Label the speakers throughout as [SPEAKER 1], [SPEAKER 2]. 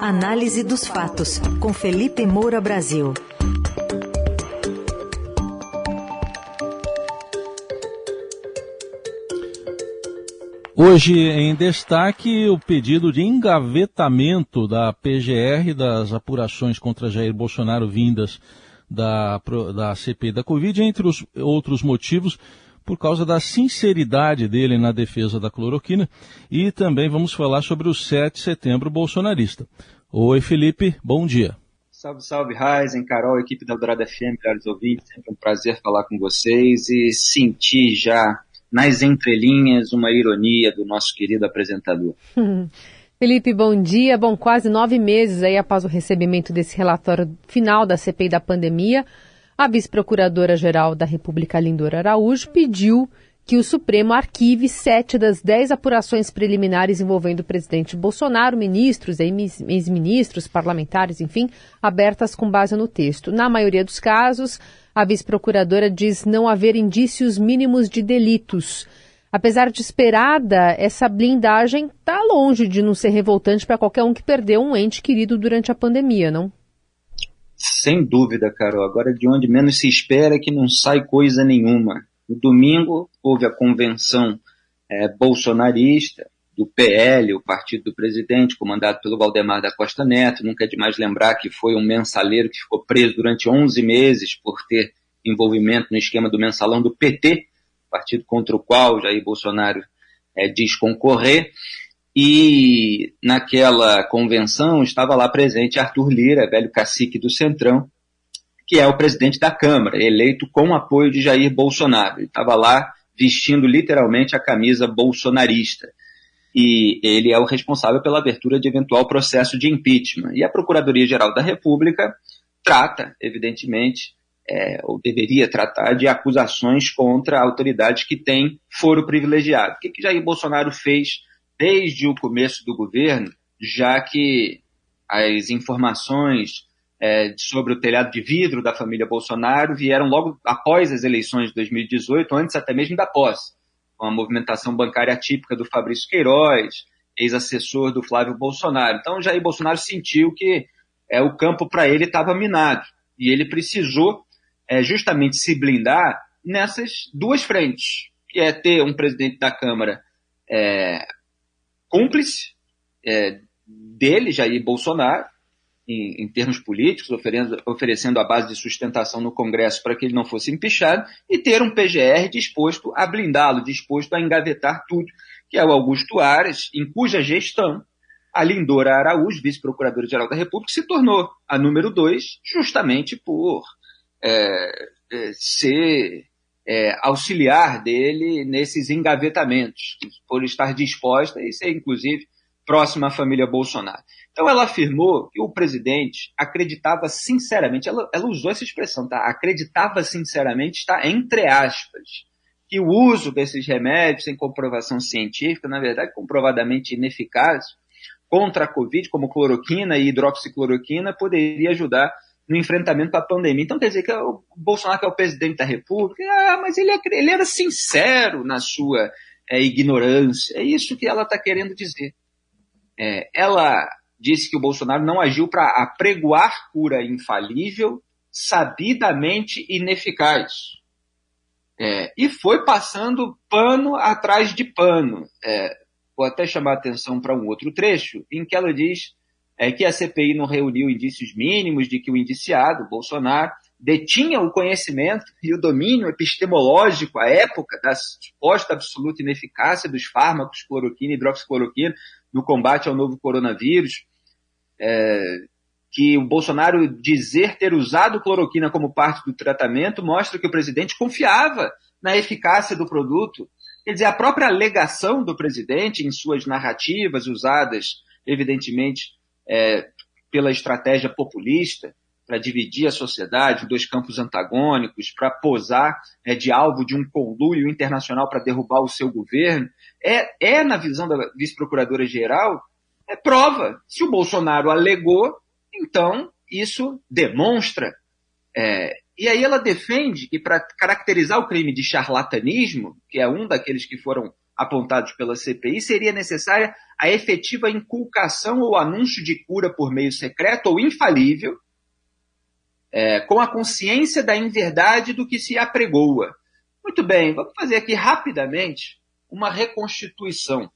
[SPEAKER 1] Análise dos fatos, com Felipe Moura Brasil.
[SPEAKER 2] Hoje em destaque o pedido de engavetamento da PGR das apurações contra Jair Bolsonaro vindas da, da CPI da Covid, entre os outros motivos, por causa da sinceridade dele na defesa da cloroquina e também vamos falar sobre o 7 de setembro bolsonarista. Oi, Felipe, bom dia.
[SPEAKER 3] Salve, salve, Raizen, Carol, equipe da Dourada FM, melhores ouvintes, sempre um prazer falar com vocês e sentir já nas entrelinhas uma ironia do nosso querido apresentador.
[SPEAKER 4] Felipe, bom dia. Bom, quase nove meses aí após o recebimento desse relatório final da CPI da pandemia, a vice-procuradora-geral da República, Lindora Araújo, pediu que o Supremo arquive sete das dez apurações preliminares envolvendo o presidente Bolsonaro, ministros, ex-ministros, parlamentares, enfim, abertas com base no texto. Na maioria dos casos, a vice-procuradora diz não haver indícios mínimos de delitos. Apesar de esperada, essa blindagem está longe de não ser revoltante para qualquer um que perdeu um ente querido durante a pandemia, não?
[SPEAKER 3] Sem dúvida, Carol. Agora, de onde menos se espera é que não sai coisa nenhuma. No domingo, houve a convenção é, bolsonarista do PL, o partido do presidente, comandado pelo Valdemar da Costa Neto. Nunca é demais lembrar que foi um mensaleiro que ficou preso durante 11 meses por ter envolvimento no esquema do mensalão do PT, partido contra o qual Jair Bolsonaro é, diz concorrer. E naquela convenção estava lá presente Arthur Lira, velho cacique do Centrão, que é o presidente da Câmara, eleito com apoio de Jair Bolsonaro. Ele estava lá vestindo literalmente a camisa bolsonarista. E ele é o responsável pela abertura de eventual processo de impeachment. E a Procuradoria-Geral da República trata, evidentemente, é, ou deveria tratar de acusações contra autoridades que têm foro privilegiado. O que, que Jair Bolsonaro fez desde o começo do governo, já que as informações é, sobre o telhado de vidro da família Bolsonaro vieram logo após as eleições de 2018, antes até mesmo da posse, com a movimentação bancária típica do Fabrício Queiroz, ex-assessor do Flávio Bolsonaro. Então, Jair Bolsonaro sentiu que é, o campo para ele estava minado e ele precisou é, justamente se blindar nessas duas frentes, que é ter um presidente da Câmara é, cúmplice é, dele, Jair Bolsonaro, em, em termos políticos, oferecendo, oferecendo a base de sustentação no Congresso para que ele não fosse empichado, e ter um PGR disposto a blindá-lo, disposto a engavetar tudo, que é o Augusto Aras, em cuja gestão a Lindora Araújo, vice-procuradora-geral da República, se tornou a número dois, justamente por é, é, ser é, auxiliar dele nesses engavetamentos, por estar disposta e ser, inclusive, próxima à família Bolsonaro. Então ela afirmou que o presidente acreditava sinceramente, ela, ela usou essa expressão, tá? Acreditava sinceramente, está entre aspas, que o uso desses remédios sem comprovação científica, na verdade, comprovadamente ineficaz contra a Covid, como cloroquina e hidroxicloroquina, poderia ajudar no enfrentamento à pandemia. Então quer dizer que o Bolsonaro, que é o presidente da República, ah, mas ele, é ele era sincero na sua é, ignorância. É isso que ela está querendo dizer. É, ela disse que o Bolsonaro não agiu para apregoar cura infalível, sabidamente ineficaz. É, e foi passando pano atrás de pano. É, vou até chamar a atenção para um outro trecho, em que ela diz é que a CPI não reuniu indícios mínimos de que o indiciado, Bolsonaro, detinha o conhecimento e o domínio epistemológico à época da suposta absoluta ineficácia dos fármacos cloroquina e hidroxicloroquina no combate ao novo coronavírus, é, que o Bolsonaro dizer ter usado cloroquina como parte do tratamento mostra que o presidente confiava na eficácia do produto. Quer dizer, a própria alegação do presidente em suas narrativas usadas, evidentemente, é, pela estratégia populista, para dividir a sociedade dois campos antagônicos, para posar é, de alvo de um conluio internacional para derrubar o seu governo, é, é na visão da vice-procuradora-geral, é prova. Se o Bolsonaro alegou, então isso demonstra. É, e aí ela defende que para caracterizar o crime de charlatanismo, que é um daqueles que foram apontados pela CPI, seria necessária a efetiva inculcação ou anúncio de cura por meio secreto ou infalível, é, com a consciência da inverdade do que se apregoa. Muito bem, vamos fazer aqui rapidamente uma reconstituição.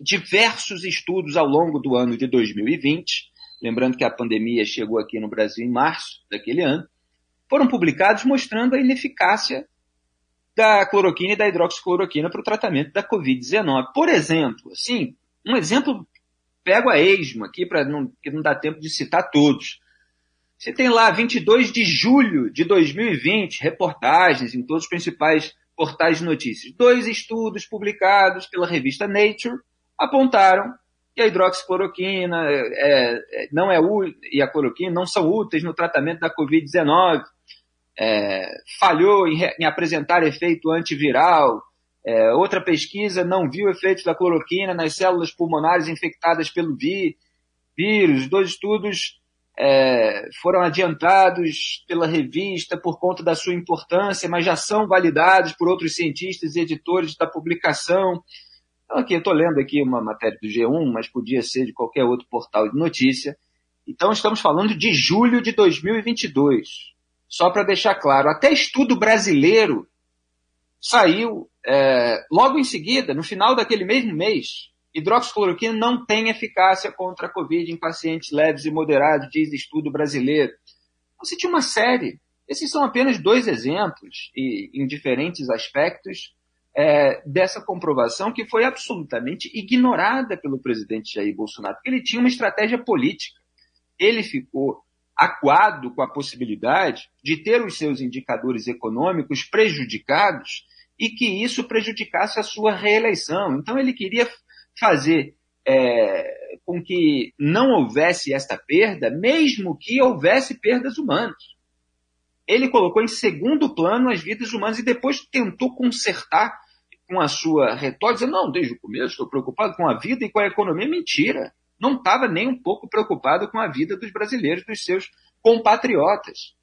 [SPEAKER 3] Diversos estudos ao longo do ano de 2020, lembrando que a pandemia chegou aqui no Brasil em março daquele ano, foram publicados mostrando a ineficácia da cloroquina e da hidroxicloroquina para o tratamento da Covid-19. Por exemplo, assim, um exemplo, pego a esmo aqui, para não, que não dá tempo de citar todos. Você tem lá 22 de julho de 2020, reportagens em todos os principais portais de notícias. Dois estudos publicados pela revista Nature apontaram que a hidroxicloroquina é, é, não é e a cloroquina não são úteis no tratamento da Covid-19 é, falhou em, em, apresentar efeito antiviral. É, outra pesquisa não viu efeitos da cloroquina nas células pulmonares infectadas pelo vírus. Dois estudos é, foram adiantados pela revista por conta da sua importância, mas já são validados por outros cientistas e editores da publicação. Então, aqui, eu estou lendo aqui uma matéria do G1, mas podia ser de qualquer outro portal de notícia. Então, estamos falando de julho de 2022 só para deixar claro, até estudo brasileiro saiu é, logo em seguida, no final daquele mesmo mês. Hidroxicloroquina não tem eficácia contra a Covid em pacientes leves e moderados, diz estudo brasileiro. Você tinha uma série. Esses são apenas dois exemplos, e, em diferentes aspectos, é, dessa comprovação que foi absolutamente ignorada pelo presidente Jair Bolsonaro, porque ele tinha uma estratégia política. Ele ficou acuado com a possibilidade de ter os seus indicadores econômicos prejudicados e que isso prejudicasse a sua reeleição. Então ele queria fazer é, com que não houvesse esta perda, mesmo que houvesse perdas humanas. Ele colocou em segundo plano as vidas humanas e depois tentou consertar com a sua retórica, dizendo, não, desde o começo estou preocupado com a vida e com a economia. Mentira não estava nem um pouco preocupado com a vida dos brasileiros, dos seus compatriotas.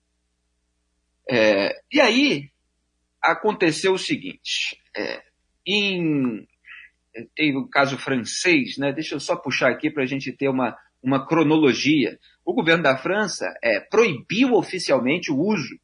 [SPEAKER 3] É, e aí aconteceu o seguinte: é, em, tem o caso francês, né? Deixa eu só puxar aqui para a gente ter uma, uma cronologia. O governo da França é, proibiu oficialmente o uso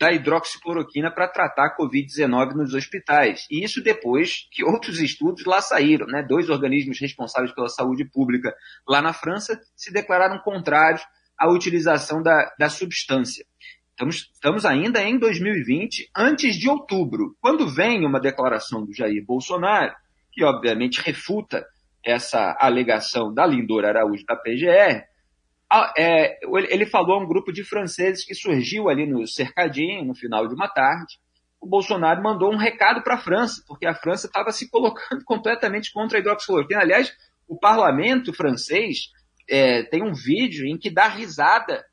[SPEAKER 3] da hidroxicloroquina para tratar a Covid-19 nos hospitais. E isso depois que outros estudos lá saíram. Né? Dois organismos responsáveis pela saúde pública lá na França se declararam contrários à utilização da, da substância. Estamos, estamos ainda em 2020, antes de outubro, quando vem uma declaração do Jair Bolsonaro, que obviamente refuta essa alegação da Lindor Araújo da PGR, é, ele falou a um grupo de franceses que surgiu ali no cercadinho, no final de uma tarde. O Bolsonaro mandou um recado para a França, porque a França estava se colocando completamente contra a hidroxicloroquina. Aliás, o parlamento francês é, tem um vídeo em que dá risada,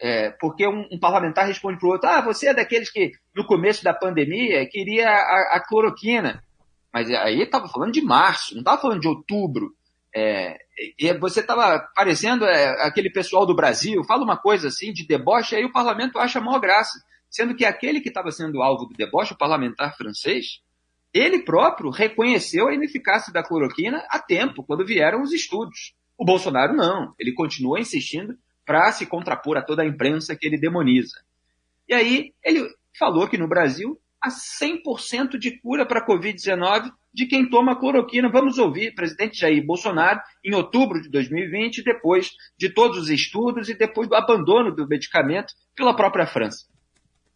[SPEAKER 3] é, porque um, um, parlamentar responde para o outro: Ah, você é daqueles que no começo da pandemia queria a, a cloroquina. Mas aí estava falando de março, não estava falando de outubro. É, e você estava parecendo é, aquele pessoal do Brasil, fala uma coisa assim de deboche, aí o parlamento acha maior graça. Sendo que aquele que estava sendo alvo do deboche, o parlamentar francês, ele próprio reconheceu a ineficácia da cloroquina a tempo, quando vieram os estudos. O Bolsonaro não, ele continua insistindo para se contrapor a toda a imprensa que ele demoniza. E aí ele falou que no Brasil há 100% de cura para a Covid-19 de quem toma cloroquina. Vamos ouvir o presidente Jair Bolsonaro em outubro de 2020, depois de todos os estudos e depois do abandono do medicamento pela própria França.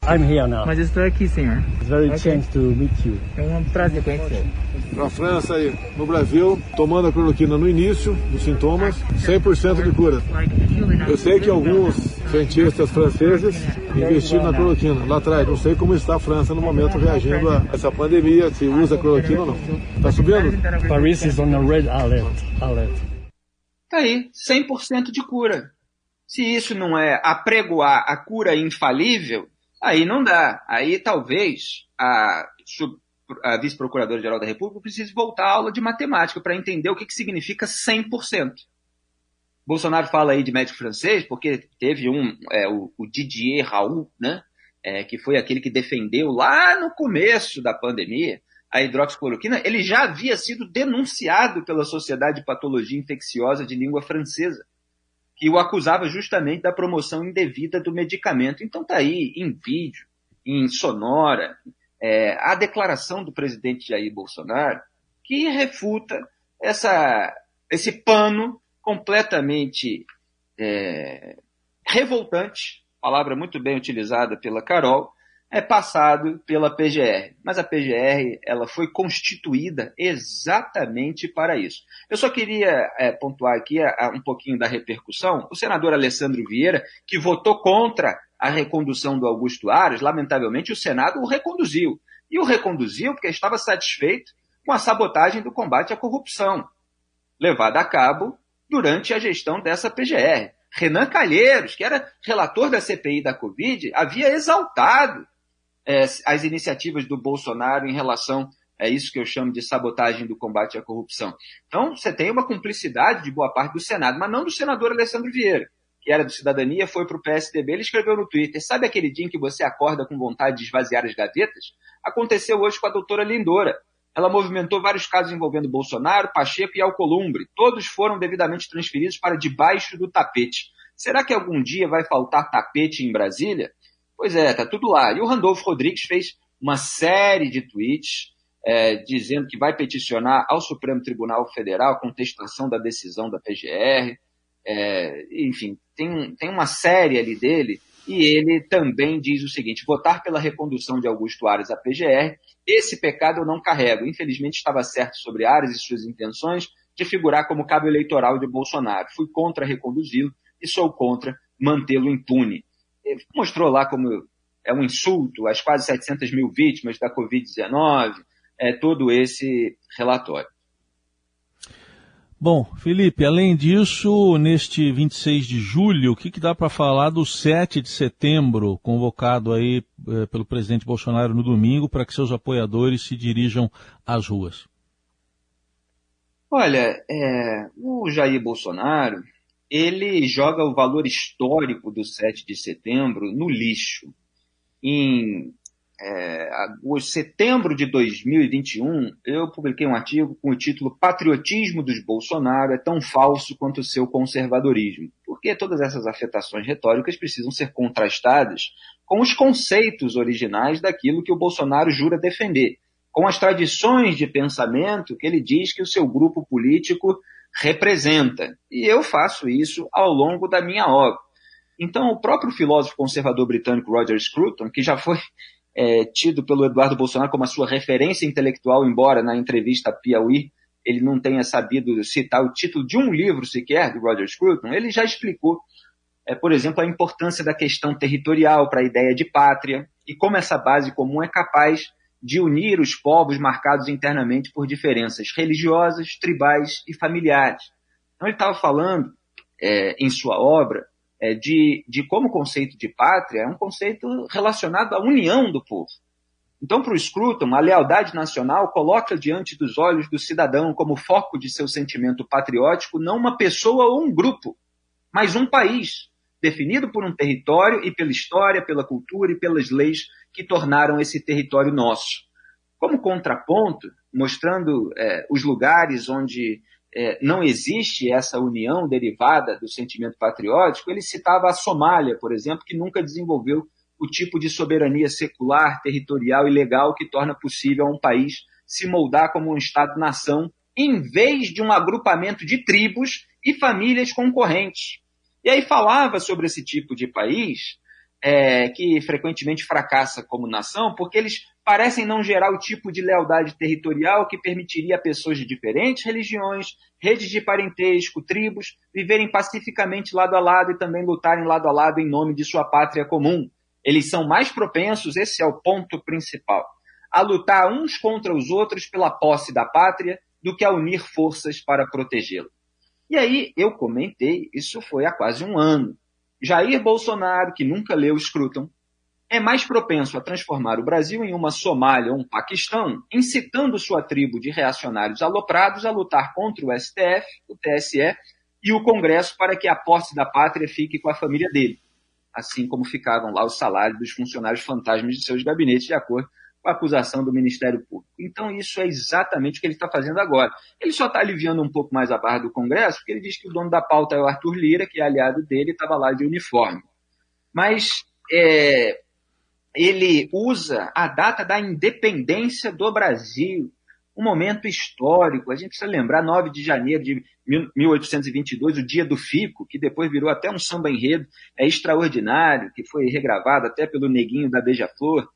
[SPEAKER 5] I'm here now.
[SPEAKER 6] Mas estou aqui, senhor.
[SPEAKER 5] It's very okay. chance to meet you.
[SPEAKER 6] É um prazer conhecer.
[SPEAKER 7] Na França e no Brasil, tomando a cloroquina no início dos sintomas, 100% de cura. Eu sei que alguns cientistas franceses investiram na cloroquina lá atrás. Não sei como está a França no momento reagindo a essa pandemia, se usa cloroquina ou não. Está subindo?
[SPEAKER 5] Paris is on a red alert. alert.
[SPEAKER 3] Tá aí, 100% de cura. Se isso não é apregoar a cura infalível, Aí não dá. Aí talvez a, a vice-procuradora-geral da República precise voltar à aula de matemática para entender o que, que significa 100%. Bolsonaro fala aí de médico francês porque teve um, é, o, o, Didier Raoult, né, é, que foi aquele que defendeu lá no começo da pandemia a hidroxicloroquina, ele já havia sido denunciado pela Sociedade de Patologia Infecciosa de Língua Francesa, que o acusava justamente da promoção indevida do medicamento. Então está aí em vídeo, em sonora, é, a declaração do presidente Jair Bolsonaro que refuta essa, esse pano completamente é, revoltante, palavra muito bem utilizada pela Carol, é passado pela PGR. Mas a PGR ela foi constituída exatamente para isso. Eu só queria é, pontuar aqui a, um pouquinho da repercussão. O senador Alessandro Vieira, que votou contra a recondução do Augusto Aras, lamentavelmente o Senado o reconduziu. E o reconduziu porque estava satisfeito com a sabotagem do combate à corrupção, levada a cabo durante a gestão dessa PGR. Renan Calheiros, que era relator da CPI da Covid, havia exaltado é, as iniciativas do Bolsonaro em relação a isso que eu chamo de sabotagem do combate à corrupção. Então, você tem uma cumplicidade de boa parte do Senado, mas não do senador Alessandro Vieira, que era do Cidadania, foi para o PSDB, ele escreveu no Twitter, sabe aquele dia em que você acorda com vontade de esvaziar as gavetas? Aconteceu hoje com a doutora Lindora. Ela movimentou vários casos envolvendo Bolsonaro, Pacheco e Alcolumbre. Todos foram devidamente transferidos para debaixo do tapete. Será que algum dia vai faltar tapete em Brasília? Pois é, tá tudo lá. E o Randolfo Rodrigues fez uma série de tweets é, dizendo que vai peticionar ao Supremo Tribunal Federal a contestação da decisão da PGR. É, enfim, tem, tem uma série ali dele e ele também diz o seguinte: votar pela recondução de Augusto Aras à PGR, esse pecado eu não carrego. Infelizmente estava certo sobre Aras e suas intenções de figurar como cabo eleitoral de Bolsonaro. Fui contra reconduzi-lo e sou contra mantê-lo impune mostrou lá como é um insulto às quase 700 mil vítimas da Covid-19, é todo esse relatório.
[SPEAKER 2] Bom, Felipe, além disso, neste 26 de julho, o que, que dá para falar do 7 de setembro, convocado aí eh, pelo presidente Bolsonaro no domingo, para que seus apoiadores se dirijam às ruas?
[SPEAKER 3] Olha, é, o Jair Bolsonaro, ele joga o valor histórico do 7 de setembro no lixo. Em é, setembro de 2021, eu publiquei um artigo com o título Patriotismo dos Bolsonaro é tão falso quanto o seu conservadorismo. Porque todas essas afetações retóricas precisam ser contrastadas com os conceitos originais daquilo que o Bolsonaro jura defender, com as tradições de pensamento que ele diz que o seu grupo político representa. E eu faço isso ao longo da minha obra. Então, o próprio filósofo conservador britânico Roger Scruton, que já foi é, tido pelo Eduardo Bolsonaro como a sua referência intelectual, embora na entrevista a Piauí ele não tenha sabido citar o título de um livro sequer do Roger Scruton, ele já explicou, é, por exemplo, a importância da questão territorial para a ideia de pátria e como essa base comum é capaz de unir os povos marcados internamente por diferenças religiosas, tribais e familiares. Então ele estava falando é, em sua obra é, de, de como conceito de pátria é um conceito relacionado à união do povo. Então, para o Scruton, a lealdade nacional coloca diante dos olhos do cidadão como foco de seu sentimento patriótico não uma pessoa ou um grupo, mas um país, definido por um território e pela história, pela cultura e pelas leis que tornaram esse território nosso. Como contraponto, mostrando é, os lugares onde é, não existe essa união derivada do sentimento patriótico, ele citava a Somália, por exemplo, que nunca desenvolveu o tipo de soberania secular, territorial e legal que torna possível um país se moldar como um Estado-nação, em vez de um agrupamento de tribos e famílias concorrentes. E aí falava sobre esse tipo de país é, que frequentemente fracassa como nação, porque eles parecem não gerar o tipo de lealdade territorial que permitiria a pessoas de diferentes religiões, redes de parentesco, tribos, viverem pacificamente lado a lado e também lutarem lado a lado em nome de sua pátria comum. Eles são mais propensos, esse é o ponto principal, a lutar uns contra os outros pela posse da pátria do que a unir forças para protegê-la. E aí eu comentei, isso foi há quase um ano. Jair Bolsonaro, que nunca leu Scruton, é mais propenso a transformar o Brasil em uma Somália ou um Paquistão, incitando sua tribo de reacionários aloprados a lutar contra o STF, o TSE e o Congresso para que a posse da pátria fique com a família dele, assim como ficavam lá os salários dos funcionários fantasmas de seus gabinetes, de acordo com a acusação do Ministério Público. Então, isso é exatamente o que ele está fazendo agora. Ele só está aliviando um pouco mais a barra do Congresso, porque ele diz que o dono da pauta é o Arthur Lira, que é aliado dele, estava lá de uniforme. Mas é, ele usa a data da independência do Brasil, um momento histórico. A gente precisa lembrar, 9 de janeiro de 1822, o dia do Fico, que depois virou até um samba enredo, é extraordinário, que foi regravado até pelo Neguinho da Beija-Flor,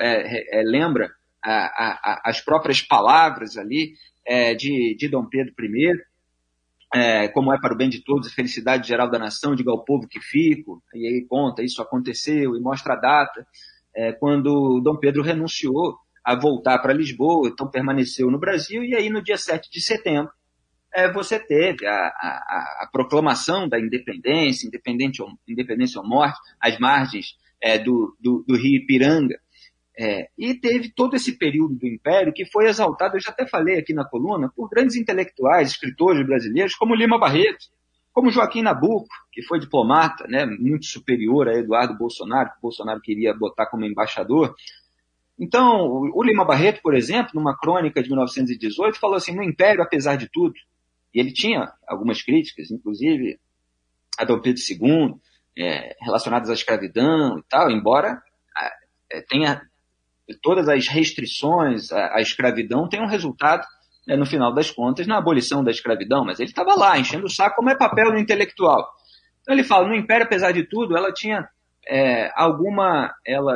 [SPEAKER 3] é, é, lembra a, a, as próprias palavras ali é, de, de Dom Pedro I, é, como é para o bem de todos, a felicidade geral da nação, diga ao povo que fico, e aí conta, isso aconteceu, e mostra a data, é, quando Dom Pedro renunciou a voltar para Lisboa, então permaneceu no Brasil, e aí no dia 7 de setembro é, você teve a, a, a, proclamação da independência, independente ou, independência ou morte, às margens é, do, do, do, Rio Ipiranga. É, e teve todo esse período do Império que foi exaltado, eu já até falei aqui na coluna, por grandes intelectuais, escritores brasileiros, como Lima Barreto, como Joaquim Nabuco, que foi diplomata, né, muito superior a Eduardo Bolsonaro, que Bolsonaro queria botar como embaixador, então, o Lima Barreto, por exemplo, numa crônica de 1918, falou assim: no Império, apesar de tudo, e ele tinha algumas críticas, inclusive a Dom Pedro II, é, relacionadas à escravidão e tal, embora é, tenha todas as restrições à, à escravidão tenham resultado, né, no final das contas, na abolição da escravidão, mas ele estava lá, enchendo o saco como é papel do intelectual. Então ele fala, no Império, apesar de tudo, ela tinha é, alguma, ela,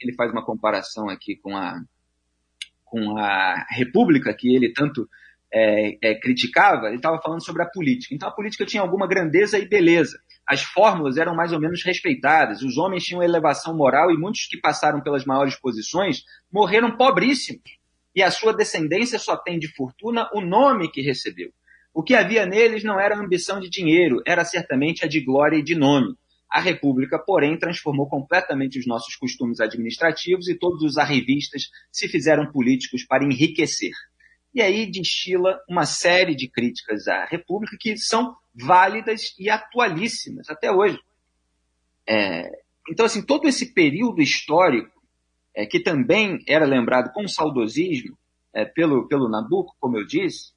[SPEAKER 3] ele faz uma comparação aqui com a, com a República que ele tanto é, é, criticava, ele estava falando sobre a política. Então a política tinha alguma grandeza e beleza. As fórmulas eram mais ou menos respeitadas, os homens tinham elevação moral e muitos que passaram pelas maiores posições morreram pobríssimos. E a sua descendência só tem de fortuna o nome que recebeu. O que havia neles não era ambição de dinheiro, era certamente a de glória e de nome. A República, porém, transformou completamente os nossos costumes administrativos e todos os arrivistas se fizeram políticos para enriquecer. E aí destila uma série de críticas à República que são válidas e atualíssimas até hoje. É, então, assim, todo esse período histórico, é, que também era lembrado com saudosismo é, pelo, pelo Nabucco, como eu disse,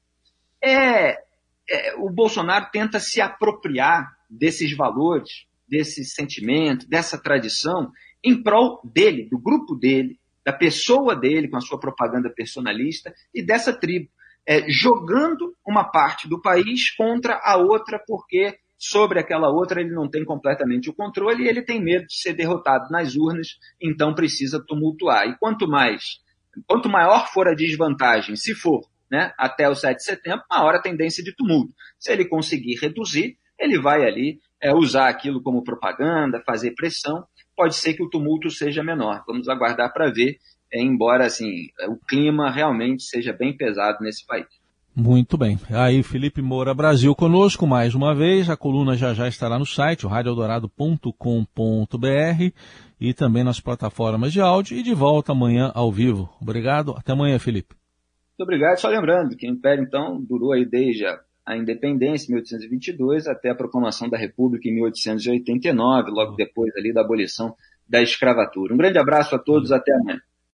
[SPEAKER 3] é, é o Bolsonaro tenta se apropriar desses valores desse sentimento, dessa tradição, em prol dele, do grupo dele, da pessoa dele, com a sua propaganda personalista, e dessa tribo, é, jogando uma parte do país contra a outra, porque sobre aquela outra ele não tem completamente o controle e ele tem medo de ser derrotado nas urnas, então precisa tumultuar. E quanto mais, quanto maior for a desvantagem, se for né, até o 7 de setembro, maior a tendência de tumulto. Se ele conseguir reduzir, ele vai ali é, usar aquilo como propaganda, fazer pressão, pode ser que o tumulto seja menor. Vamos aguardar para ver, é, embora assim o clima realmente seja bem pesado nesse país.
[SPEAKER 2] Muito bem. Aí, Felipe Moura Brasil conosco mais uma vez. A coluna já já estará no site, radioeldorado.com.br e também nas plataformas de áudio e de volta amanhã ao vivo. Obrigado. Até amanhã, Felipe.
[SPEAKER 3] Muito obrigado. Só lembrando que o Império, então, durou aí desde a a independência em 1822 até a proclamação da República em 1889, logo depois ali da abolição da escravatura. Um grande abraço a todos, até amanhã.